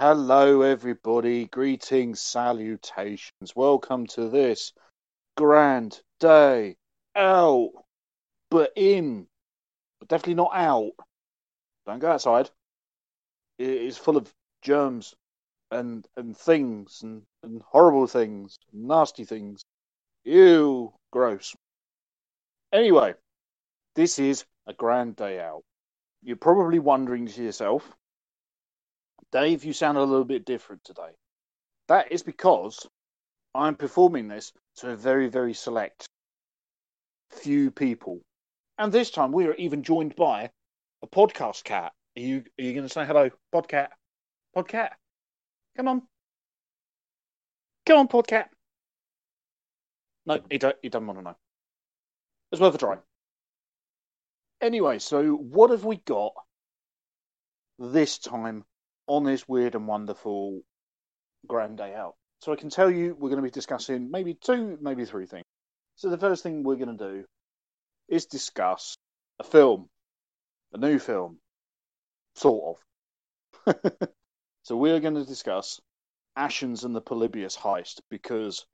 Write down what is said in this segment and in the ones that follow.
Hello, everybody. Greetings, salutations. Welcome to this grand day out, but in, but definitely not out. Don't go outside. It is full of germs and and things and, and horrible things, nasty things. Ew, gross. Anyway, this is a grand day out. You're probably wondering to yourself, Dave, you sound a little bit different today. That is because I'm performing this to a very, very select few people. And this time we are even joined by a podcast cat. Are you are you gonna say hello, podcat? Podcat? Come on. Come on, podcat. No, he don't he doesn't want to know. It's worth a try. Anyway, so what have we got this time on this weird and wonderful grand day out? So I can tell you we're going to be discussing maybe two, maybe three things. So the first thing we're going to do is discuss a film, a new film, sort of. so we're going to discuss Ashens and the Polybius heist because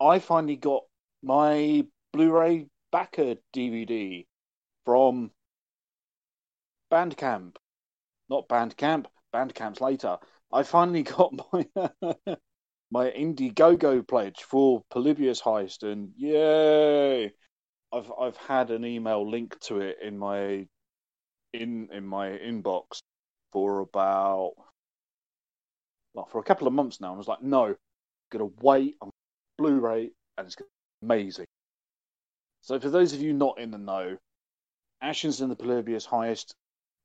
I finally got my Blu-ray backer DVD from Bandcamp. Not Bandcamp, Bandcamp's later. I finally got my my Indiegogo pledge for Polybius Heist, and yay! I've I've had an email linked to it in my in in my inbox for about well for a couple of months now. I was like, no, I'm gonna wait on Blu-ray, and it's amazing. So for those of you not in the know, Ashens in the Polybius Heist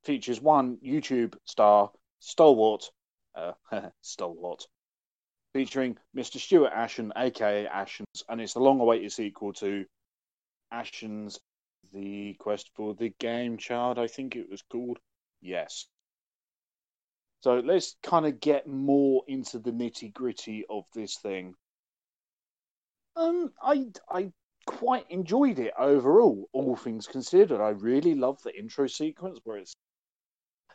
features one YouTube star, Stalwart, uh, Stalwart, featuring Mr. Stuart Ashen, aka Ashens, and it's the long awaited sequel to Ashens, The Quest for the Game Child, I think it was called. Yes. So let's kind of get more into the nitty gritty of this thing. Um, I I quite enjoyed it overall, all things considered. I really love the intro sequence where it's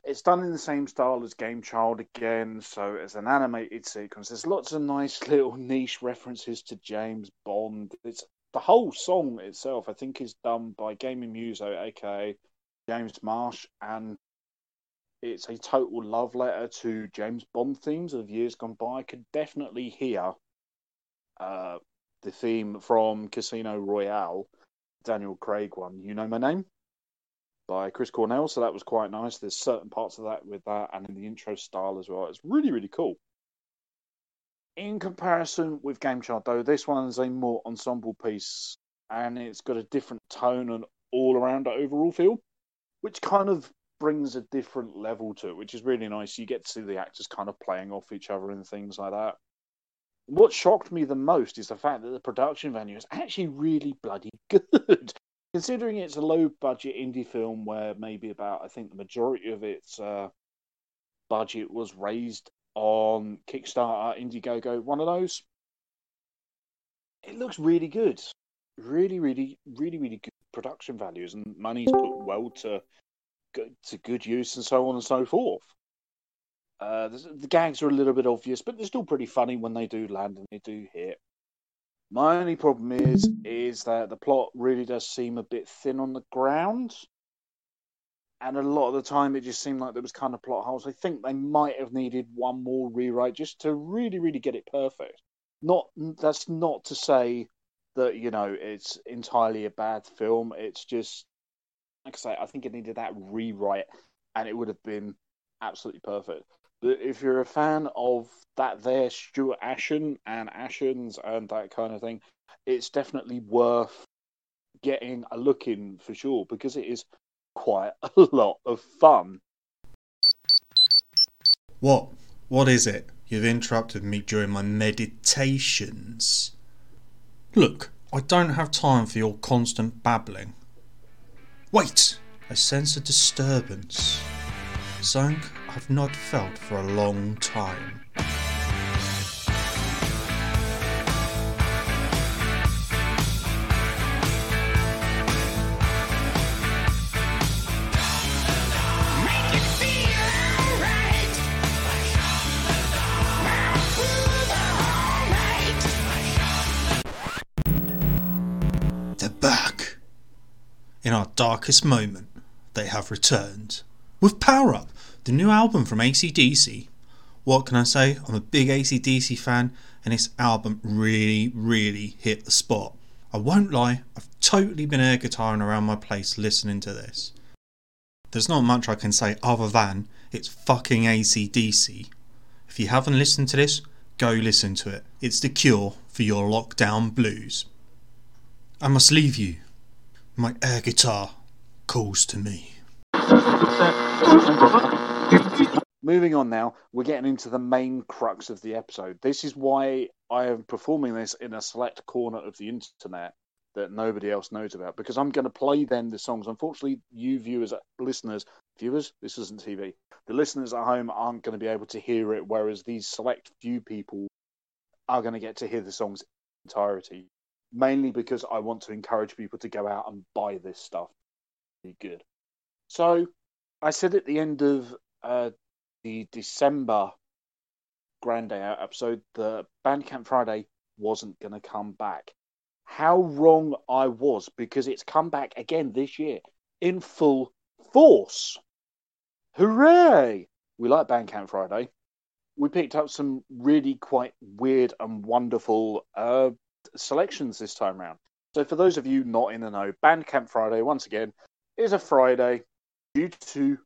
it's done in the same style as Game Child again, so it's an animated sequence. There's lots of nice little niche references to James Bond. It's the whole song itself, I think, is done by Gaming Muso, aka James Marsh, and it's a total love letter to James Bond themes of years gone by. I could definitely hear uh, the theme from Casino Royale, Daniel Craig one, You Know My Name, by Chris Cornell. So that was quite nice. There's certain parts of that with that and in the intro style as well. It's really, really cool. In comparison with Game Child, though, this one is a more ensemble piece and it's got a different tone and all around overall feel, which kind of brings a different level to it, which is really nice. You get to see the actors kind of playing off each other and things like that. What shocked me the most is the fact that the production value is actually really bloody good. Considering it's a low budget indie film where maybe about, I think the majority of its uh, budget was raised on Kickstarter, Indiegogo, one of those. It looks really good. Really, really, really, really good production values and money's put well to to good use and so on and so forth. Uh, the gags are a little bit obvious, but they're still pretty funny when they do land and they do hit. My only problem is is that the plot really does seem a bit thin on the ground, and a lot of the time it just seemed like there was kind of plot holes. I think they might have needed one more rewrite just to really, really get it perfect. Not that's not to say that you know it's entirely a bad film. It's just like I say, I think it needed that rewrite, and it would have been absolutely perfect. But if you're a fan of that, there Stuart Ashen and Ashens and that kind of thing, it's definitely worth getting a look in for sure because it is quite a lot of fun. What? What is it? You've interrupted me during my meditations. Look, I don't have time for your constant babbling. Wait! I sense a disturbance. Something have not felt for a long time. In our darkest moment, they have returned with power up the new album from ACDC. What can I say? I'm a big ACDC fan, and this album really, really hit the spot. I won't lie, I've totally been air guitaring around my place listening to this. There's not much I can say other than it's fucking ACDC. If you haven't listened to this, go listen to it. It's the cure for your lockdown blues. I must leave you. My air guitar calls to me. Moving on now, we're getting into the main crux of the episode. This is why I am performing this in a select corner of the internet that nobody else knows about because I'm going to play them the songs. Unfortunately, you viewers, listeners, viewers, this isn't TV. The listeners at home aren't going to be able to hear it, whereas these select few people are going to get to hear the songs entirety. Mainly because I want to encourage people to go out and buy this stuff. Be good. So, I said at the end of uh, the December Grand Day Out episode that Bandcamp Friday wasn't going to come back. How wrong I was because it's come back again this year in full force. Hooray! We like Bandcamp Friday. We picked up some really quite weird and wonderful uh, selections this time around. So, for those of you not in the know, Bandcamp Friday, once again, is a Friday due to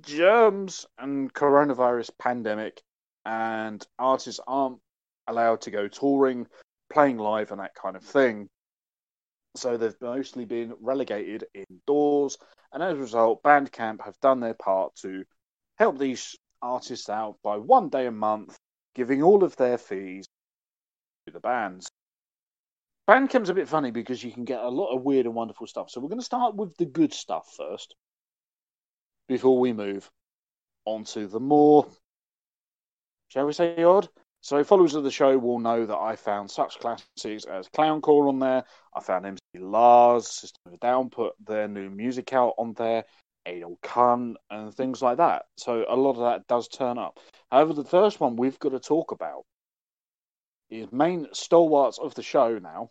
germs and coronavirus pandemic, and artists aren't allowed to go touring, playing live, and that kind of thing. So they've mostly been relegated indoors, and as a result, Bandcamp have done their part to help these artists out by one day a month, giving all of their fees to the bands. Bandcamp's a bit funny because you can get a lot of weird and wonderful stuff. So we're going to start with the good stuff first before we move on to the more, shall we say, odd. So, followers of the show will know that I found such classics as Clowncore on there. I found MC Lars, System of a Down put their new music out on there, Anal Cunt, and things like that. So, a lot of that does turn up. However, the first one we've got to talk about is main stalwarts of the show now.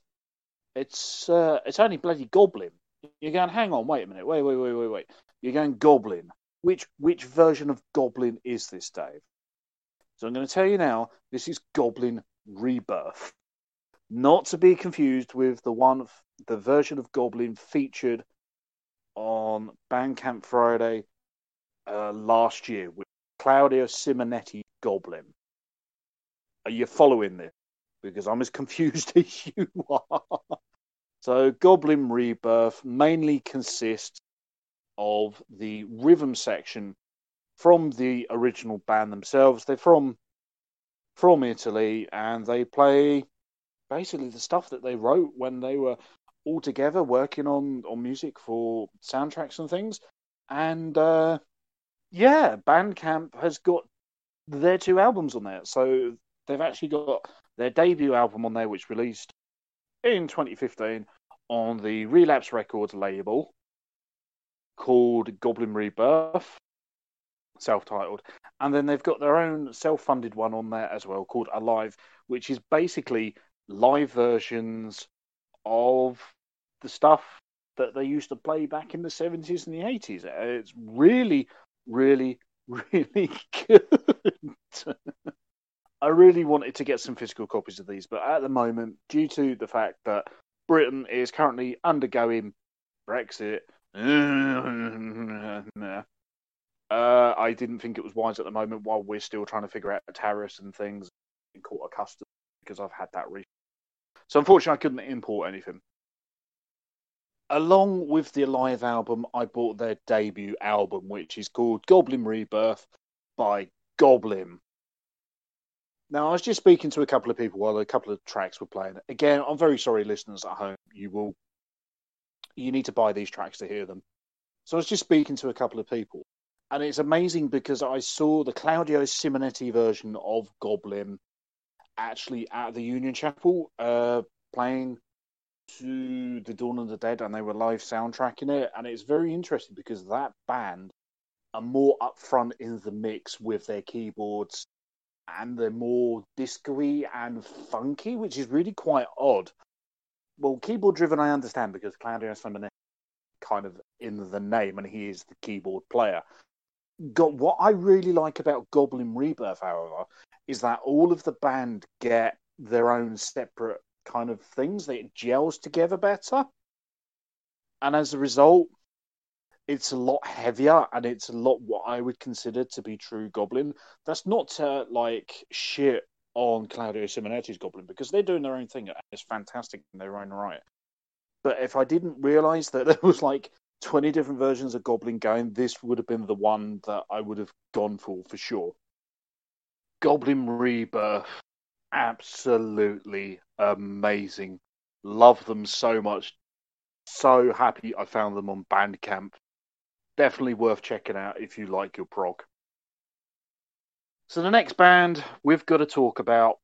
It's uh, it's only bloody Goblin. You're going, hang on, wait a minute, wait, wait, wait, wait, wait. You're going Goblin. Which which version of Goblin is this, Dave? So I'm going to tell you now. This is Goblin Rebirth, not to be confused with the one, the version of Goblin featured on Bandcamp Friday uh, last year with Claudio Simonetti Goblin. Are you following this? Because I'm as confused as you are. So, Goblin Rebirth mainly consists of the rhythm section from the original band themselves. They're from from Italy and they play basically the stuff that they wrote when they were all together working on on music for soundtracks and things. And uh, yeah, Bandcamp has got their two albums on there. So they've actually got their debut album on there, which released in 2015 on the Relapse Records label called Goblin Rebirth, self titled. And then they've got their own self funded one on there as well called Alive, which is basically live versions of the stuff that they used to play back in the 70s and the 80s. It's really, really, really good. I really wanted to get some physical copies of these, but at the moment, due to the fact that Britain is currently undergoing Brexit, uh, I didn't think it was wise at the moment while we're still trying to figure out tariffs and things in court of customs because I've had that recently. So unfortunately, I couldn't import anything. Along with the live album, I bought their debut album, which is called Goblin Rebirth by Goblin. Now, I was just speaking to a couple of people while a couple of tracks were playing. Again, I'm very sorry, listeners at home. You will, you need to buy these tracks to hear them. So I was just speaking to a couple of people, and it's amazing because I saw the Claudio Simonetti version of Goblin actually at the Union Chapel, uh, playing to the Dawn of the Dead, and they were live soundtracking it, and it's very interesting because that band are more upfront in the mix with their keyboards and they're more disco and funky, which is really quite odd. Well, keyboard driven, I understand because Claudio Simonetti kind of in the name, and he is the keyboard player. Got what I really like about Goblin Rebirth, however, is that all of the band get their own separate kind of things. They gels together better, and as a result, it's a lot heavier and it's a lot what I would consider to be true Goblin. That's not to like shit on Claudio Simonetti's Goblin because they're doing their own thing and it's fantastic in their own right. But if I didn't realize that there was like 20 different versions of Goblin going, this would have been the one that I would have gone for for sure. Goblin Rebirth, absolutely amazing. Love them so much. So happy I found them on Bandcamp definitely worth checking out if you like your prog. So the next band we've got to talk about,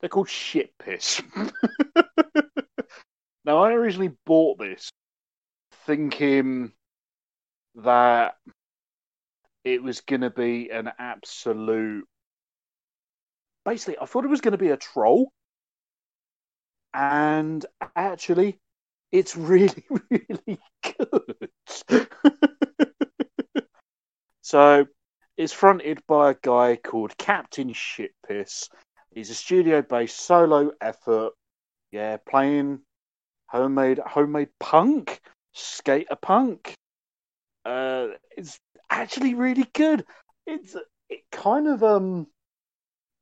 they're called Shit Piss. now I originally bought this thinking that it was going to be an absolute. Basically, I thought it was going to be a troll, and actually, it's really, really good. so it's fronted by a guy called Captain Shitpiss. He's a studio-based solo effort. Yeah, playing homemade homemade punk, skater punk. Uh, it's actually really good. It's it kind of um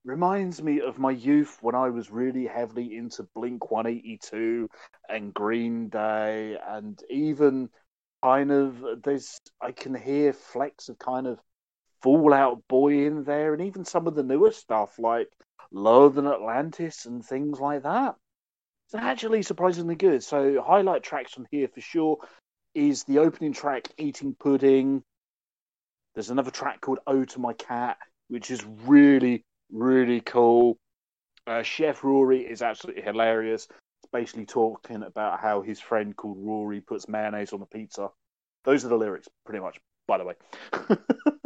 reminds me of my youth when I was really heavily into Blink 182 and Green Day, and even kind of there's I can hear flecks of kind of Fall Out Boy in there, and even some of the newer stuff like Lower Than Atlantis and things like that. It's actually surprisingly good. So highlight tracks from here for sure is the opening track Eating Pudding. There's another track called "Oh to My Cat," which is really really cool. Uh, Chef Rory is absolutely hilarious. It's basically talking about how his friend called Rory puts mayonnaise on the pizza. Those are the lyrics, pretty much, by the way.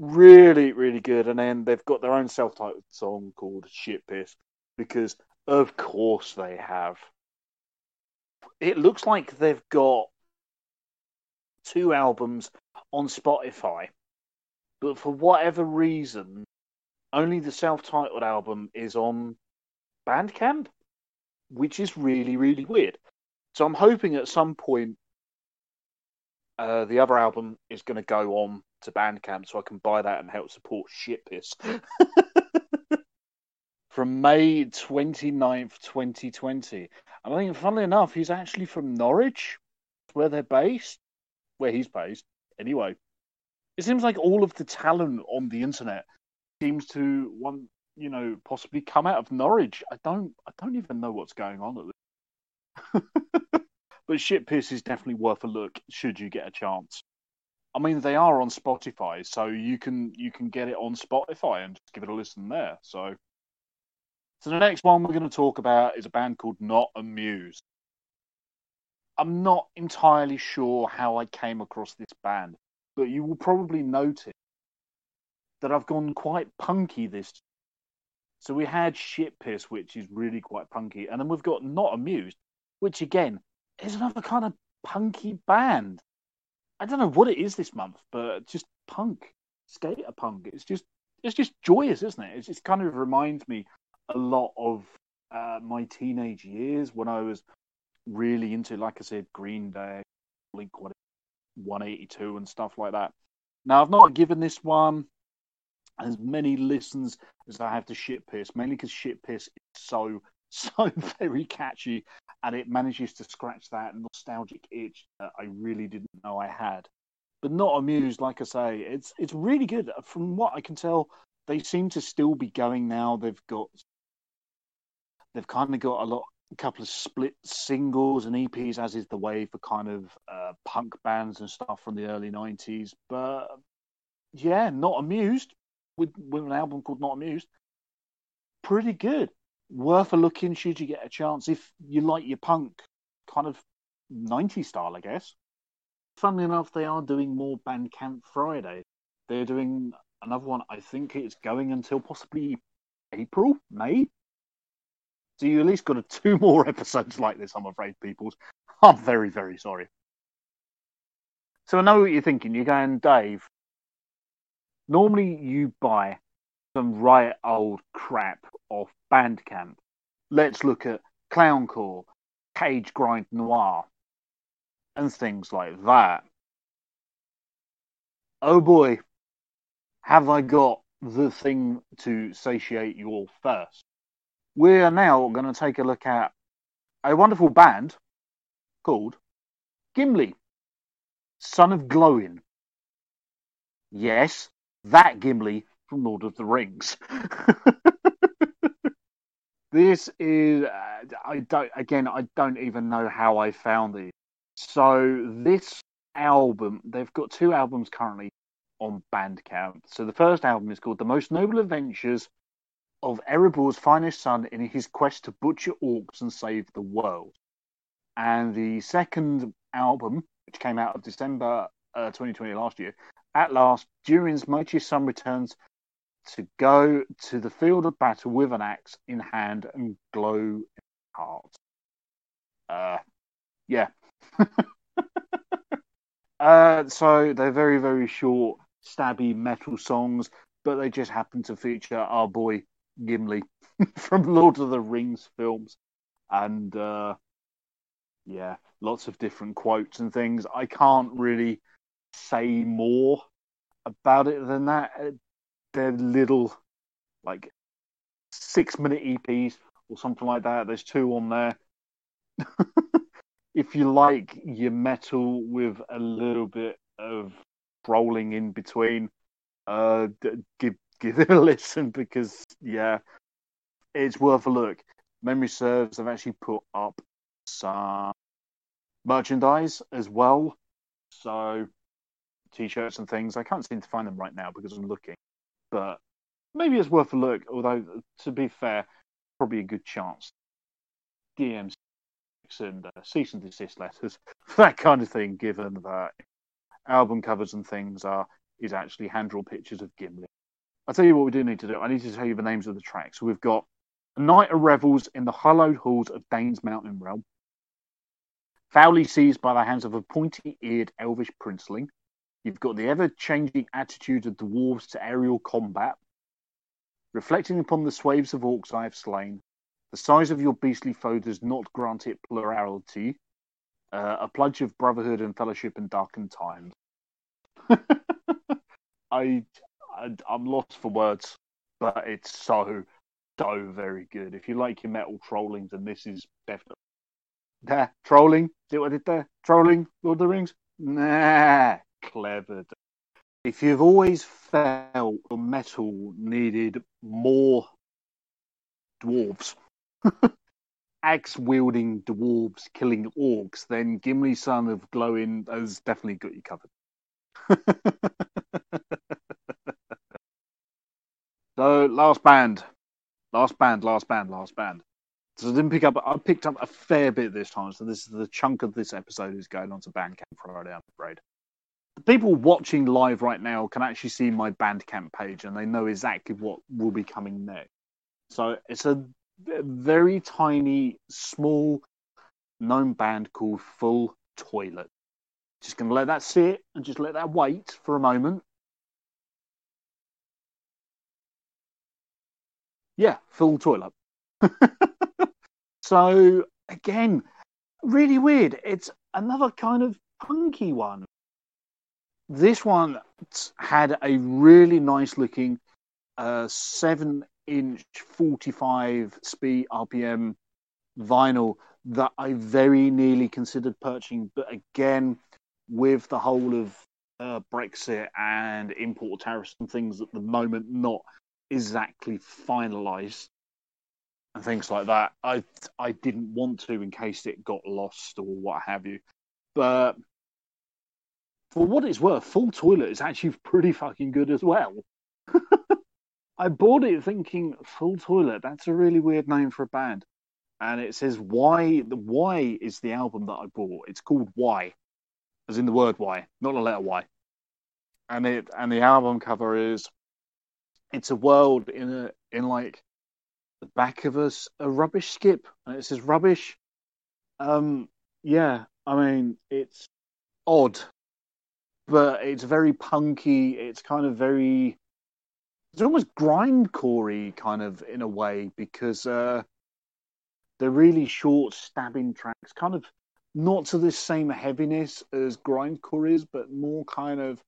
really, really good. And then they've got their own self titled song called Shit Piss because, of course, they have. It looks like they've got two albums on Spotify, but for whatever reason, only the self-titled album is on Bandcamp, which is really really weird. So I'm hoping at some point uh, the other album is going to go on to Bandcamp so I can buy that and help support Shitpiss. from May 29th, 2020. And I think, funnily enough, he's actually from Norwich, where they're based, where he's based. Anyway, it seems like all of the talent on the internet seems to want you know possibly come out of Norwich. I don't I don't even know what's going on at this. but Shit Piss is definitely worth a look should you get a chance. I mean they are on Spotify, so you can you can get it on Spotify and just give it a listen there. So so the next one we're going to talk about is a band called Not Amused. I'm not entirely sure how I came across this band, but you will probably notice that I've gone quite punky this. So we had Shit Piss, which is really quite punky, and then we've got Not Amused, which again is another kind of punky band. I don't know what it is this month, but just punk, skater punk. It's just it's just joyous, isn't it? It just kind of reminds me a lot of uh, my teenage years when I was really into, like I said, Green Day, Blink 182, and stuff like that. Now I've not given this one as many listens as I have to shit piss, mainly because shit piss is so so very catchy, and it manages to scratch that nostalgic itch that I really didn't know I had. But not amused, like I say, it's it's really good. From what I can tell, they seem to still be going now. They've got they've kind of got a lot, a couple of split singles and EPs, as is the way for kind of uh, punk bands and stuff from the early '90s. But yeah, not amused with with an album called Not Amused. Pretty good, worth a look in should you get a chance if you like your punk kind of 90 style, I guess. Funnily enough, they are doing more Bandcamp Friday. They're doing another one. I think it's going until possibly April, May. So you at least got a two more episodes like this, I'm afraid, peoples. I'm very, very sorry. So I know what you're thinking. You're going, Dave, normally you buy some right old crap off Bandcamp. Let's look at Clowncore, Cage Grind Noir, and things like that. Oh boy, have I got the thing to satiate you all first. We are now going to take a look at a wonderful band called Gimli, son of Glóin. Yes, that Gimli from Lord of the Rings. this is I don't again I don't even know how I found it. So this album, they've got two albums currently on Bandcamp. So the first album is called The Most Noble Adventures of Erebor's finest son in his quest to butcher orcs and save the world. And the second album, which came out of December uh, 2020 last year, at last, Durin's mightiest son returns to go to the field of battle with an axe in hand and glow in heart. Uh, yeah. uh, so they're very, very short, stabby metal songs, but they just happen to feature our boy Gimli from Lord of the Rings films. And uh, yeah, lots of different quotes and things. I can't really say more about it than that they're little like six minute EPs or something like that. There's two on there. if you like your metal with a little bit of rolling in between, uh, give give it a listen because yeah, it's worth a look. Memory serves, I've actually put up some merchandise as well, so t-shirts and things. I can't seem to find them right now because I'm looking but maybe it's worth a look. Although, to be fair, probably a good chance. DMs and uh, cease and desist letters, that kind of thing. Given that album covers and things are is actually hand drawn pictures of Gimli. I'll tell you what we do need to do. I need to tell you the names of the tracks. So we've got A Night of Revels in the Hallowed Halls of Dane's Mountain Realm. Foully seized by the hands of a pointy eared elvish princeling. You've got the ever changing attitude of the dwarves to aerial combat. Reflecting upon the swaves of orcs I have slain, the size of your beastly foe does not grant it plurality, uh, a pledge of brotherhood and fellowship in darkened times. I, I, I'm lost for words, but it's so, so very good. If you like your metal trolling, then this is definitely. There, trolling. See what I did there? Trolling, Lord of the Rings? Nah, clever. If you've always felt the metal needed more dwarves, axe wielding dwarves killing orcs, then Gimli, son of Glóin has definitely got you covered. so, last band, last band, last band, last band. So I didn't pick up. I picked up a fair bit this time. So this is the chunk of this episode is going on to Bandcamp Friday. I'm afraid people watching live right now can actually see my Bandcamp page and they know exactly what will be coming next. So it's a very tiny, small, known band called Full Toilet. Just going to let that sit and just let that wait for a moment. Yeah, Full Toilet. so again, really weird. It's another kind of punky one this one had a really nice looking uh, 7 inch 45 speed RPM vinyl that I very nearly considered purchasing, but again, with the whole of uh, Brexit and import tariffs and things at the moment not exactly finalised and things like that, I I didn't want to in case it got lost or what have you. But for what it's worth, Full Toilet is actually pretty fucking good as well. I bought it thinking Full Toilet, that's a really weird name for a band. And it says why the why is the album that I bought. It's called Why. As in the word why, not the letter Y. And it and the album cover is it's a world in a in like the back of us a rubbish skip, and it says rubbish. Um, yeah, I mean it's odd, but it's very punky. It's kind of very, it's almost grindcorey kind of in a way because uh, they're really short stabbing tracks, kind of not to the same heaviness as grindcore is, but more kind of.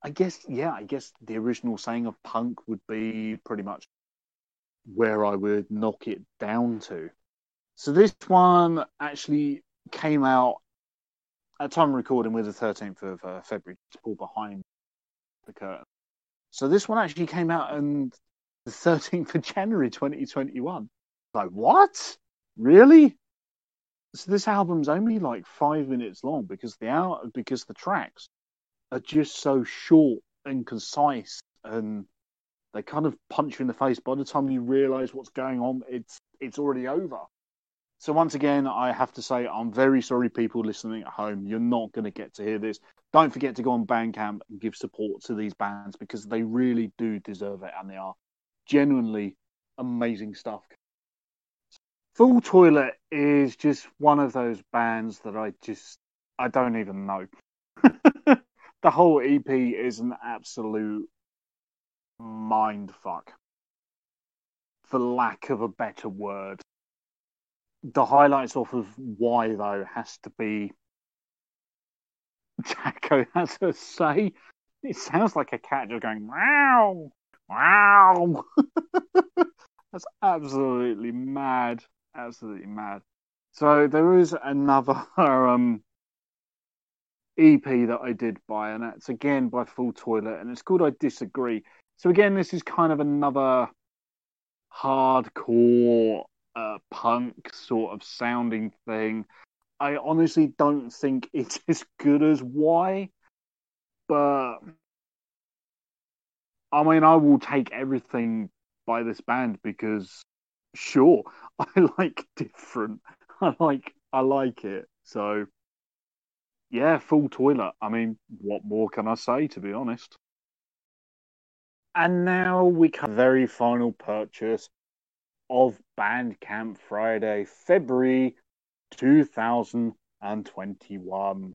I guess, yeah, I guess the original saying of punk would be pretty much where I would knock it down to. So this one actually came out at time recording with the 13th of uh, February to pull behind the curtain. So this one actually came out on the 13th of January 2021. Like, what? Really? So this album's only like five minutes long because the out because the tracks are just so short and concise and they kind of punch you in the face. By the time you realise what's going on, it's it's already over. So once again, I have to say I'm very sorry, people listening at home. You're not going to get to hear this. Don't forget to go on Bandcamp and give support to these bands because they really do deserve it, and they are genuinely amazing stuff. Full Toilet is just one of those bands that I just I don't even know. the whole EP is an absolute mind fuck, for lack of a better word. The highlights off of why though has to be Jacko has to say. It sounds like a cat just going wow, wow. That's absolutely mad, absolutely mad. So there is another um, EP that I did buy, and that's again by Full Toilet, and it's called I Disagree. So again, this is kind of another hardcore punk sort of sounding thing. I honestly don't think it's as good as Why, but I mean, I will take everything by this band because, sure, I like different. I like I like it. So, yeah, full toilet. I mean, what more can I say? To be honest. And now we come very final purchase of Bandcamp Friday, February 2021.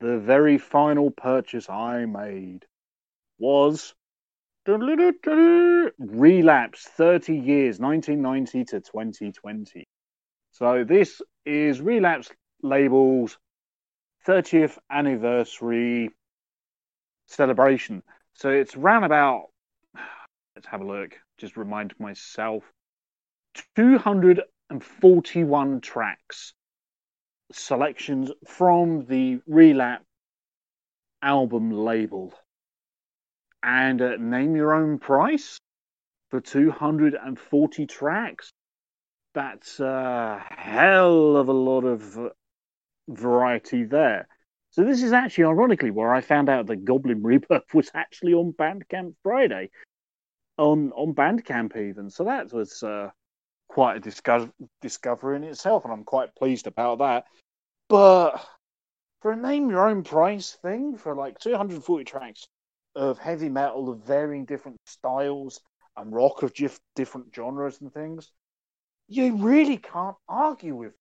The very final purchase I made was Relapse 30 years, 1990 to 2020. So this is Relapse labels 30th anniversary celebration. So it's round about, let's have a look, just remind myself, 241 tracks, selections from the Relapse album label. And uh, name your own price for 240 tracks. That's a hell of a lot of variety there. So this is actually ironically where I found out that Goblin Rebirth was actually on Bandcamp Friday, on on Bandcamp even. So that was uh, quite a disco- discovery in itself, and I'm quite pleased about that. But for a name your own price thing for like 240 tracks of heavy metal of varying different styles and rock of just different genres and things, you really can't argue with.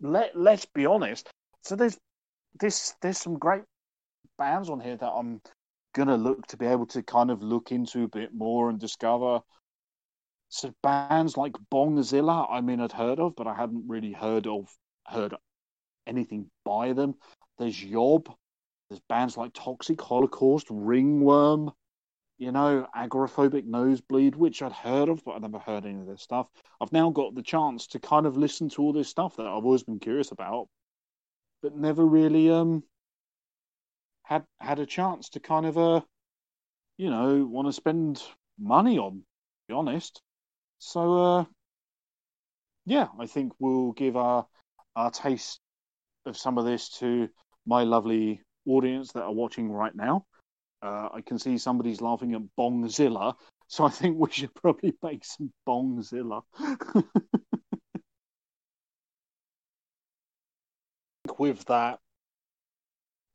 Let Let's be honest. So there's this there's some great bands on here that I'm gonna look to be able to kind of look into a bit more and discover. So bands like Bongzilla, I mean, I'd heard of, but I hadn't really heard of heard anything by them. There's Yob. There's bands like Toxic Holocaust, Ringworm, you know, Agoraphobic Nosebleed, which I'd heard of, but I'd never heard any of this stuff. I've now got the chance to kind of listen to all this stuff that I've always been curious about but never really um had had a chance to kind of uh you know want to spend money on. be honest, so uh yeah, I think we'll give our our taste of some of this to my lovely audience that are watching right now. Uh, I can see somebody's laughing at Bongzilla, so I think we should probably make some Bongzilla. with that,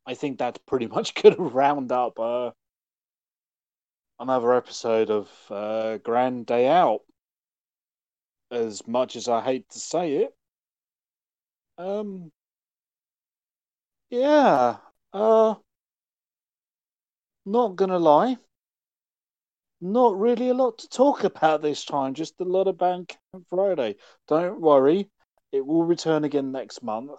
I think that's pretty much going to round up uh, another episode of uh, Grand Day Out. As much as I hate to say it, um, yeah, uh, not gonna lie, not really a lot to talk about this time. Just a lot of Bandcamp Friday. Don't worry, it will return again next month.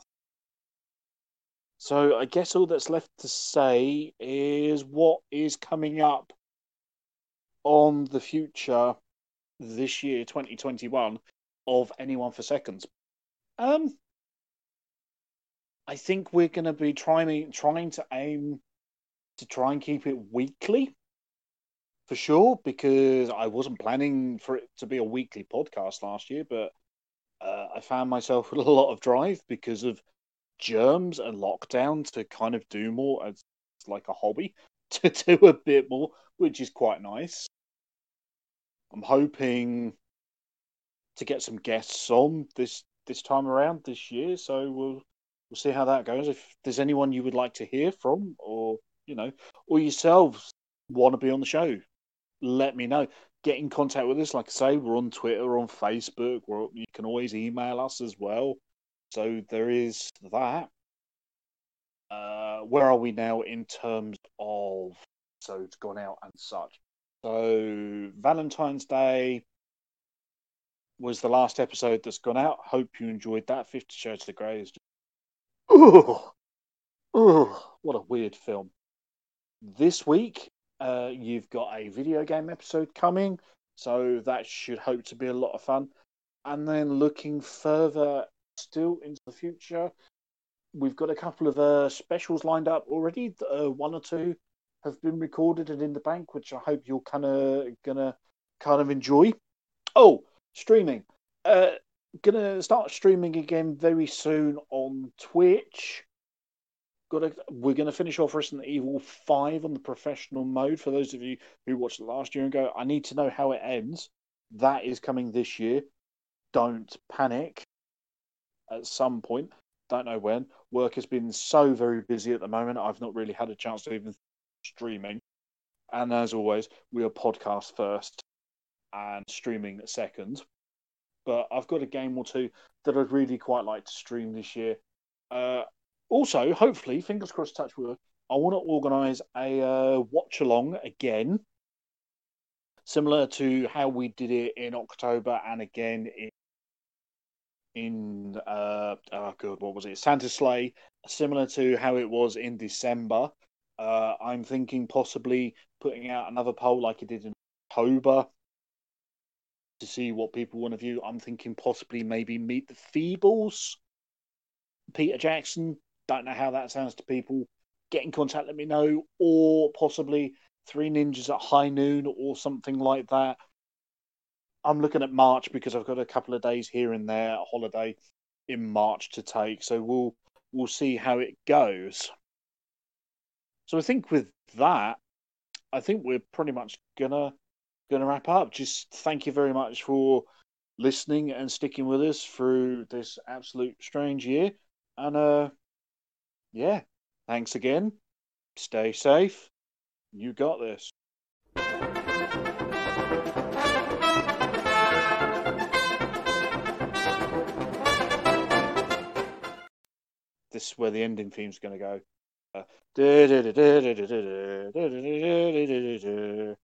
So I guess all that's left to say is what is coming up on the future this year, 2021, of anyone for seconds. Um, I think we're going to be trying trying to aim to try and keep it weekly for sure because I wasn't planning for it to be a weekly podcast last year, but uh, I found myself with a lot of drive because of germs and lockdown to kind of do more as like a hobby to do a bit more, which is quite nice. I'm hoping to get some guests on this this time around this year, so we'll we'll see how that goes. If there's anyone you would like to hear from, or you know, or yourselves want to be on the show, let me know. Get in contact with us. Like I say, we're on Twitter, on Facebook. We're, you can always email us as well. So there is that. Uh, where are we now in terms of episodes gone out and such? So Valentine's Day was the last episode that's gone out. Hope you enjoyed that. Fifty Shades of Grey is just... oh, oh, what a weird film. This week, uh, you've got a video game episode coming, so that should hope to be a lot of fun. And then looking further still into the future, we've got a couple of uh, specials lined up already. Uh, one or two have been recorded and in the bank, which I hope you're kind of gonna kind of enjoy. Oh, streaming. Uh, gonna start streaming again very soon on Twitch. Got to, we're gonna finish off Resident Evil Five on the professional mode. For those of you who watched last year and go, I need to know how it ends. That is coming this year. Don't panic. At some point, don't know when. Work has been so very busy at the moment. I've not really had a chance to even streaming. And as always, we are podcast first and streaming second. But I've got a game or two that I'd really quite like to stream this year. Uh, also, hopefully, fingers crossed, touch wood, I want to organise a uh, watch along again, similar to how we did it in October and again in in uh oh god what was it Santa Slay, similar to how it was in December uh, I'm thinking possibly putting out another poll like I did in October to see what people want to view. I'm thinking possibly maybe Meet the Feebles. Peter Jackson. Don't know how that sounds to people. Get in contact, let me know. Or possibly Three Ninjas at High Noon or something like that. I'm looking at March because I've got a couple of days here and there, a holiday in March to take. So we'll we'll see how it goes. So I think with that, I think we're pretty much gonna gonna wrap up. Just thank you very much for listening and sticking with us through this absolute strange year. And uh yeah, thanks again. Stay safe. You got this. This is where the ending theme's going to go. Uh,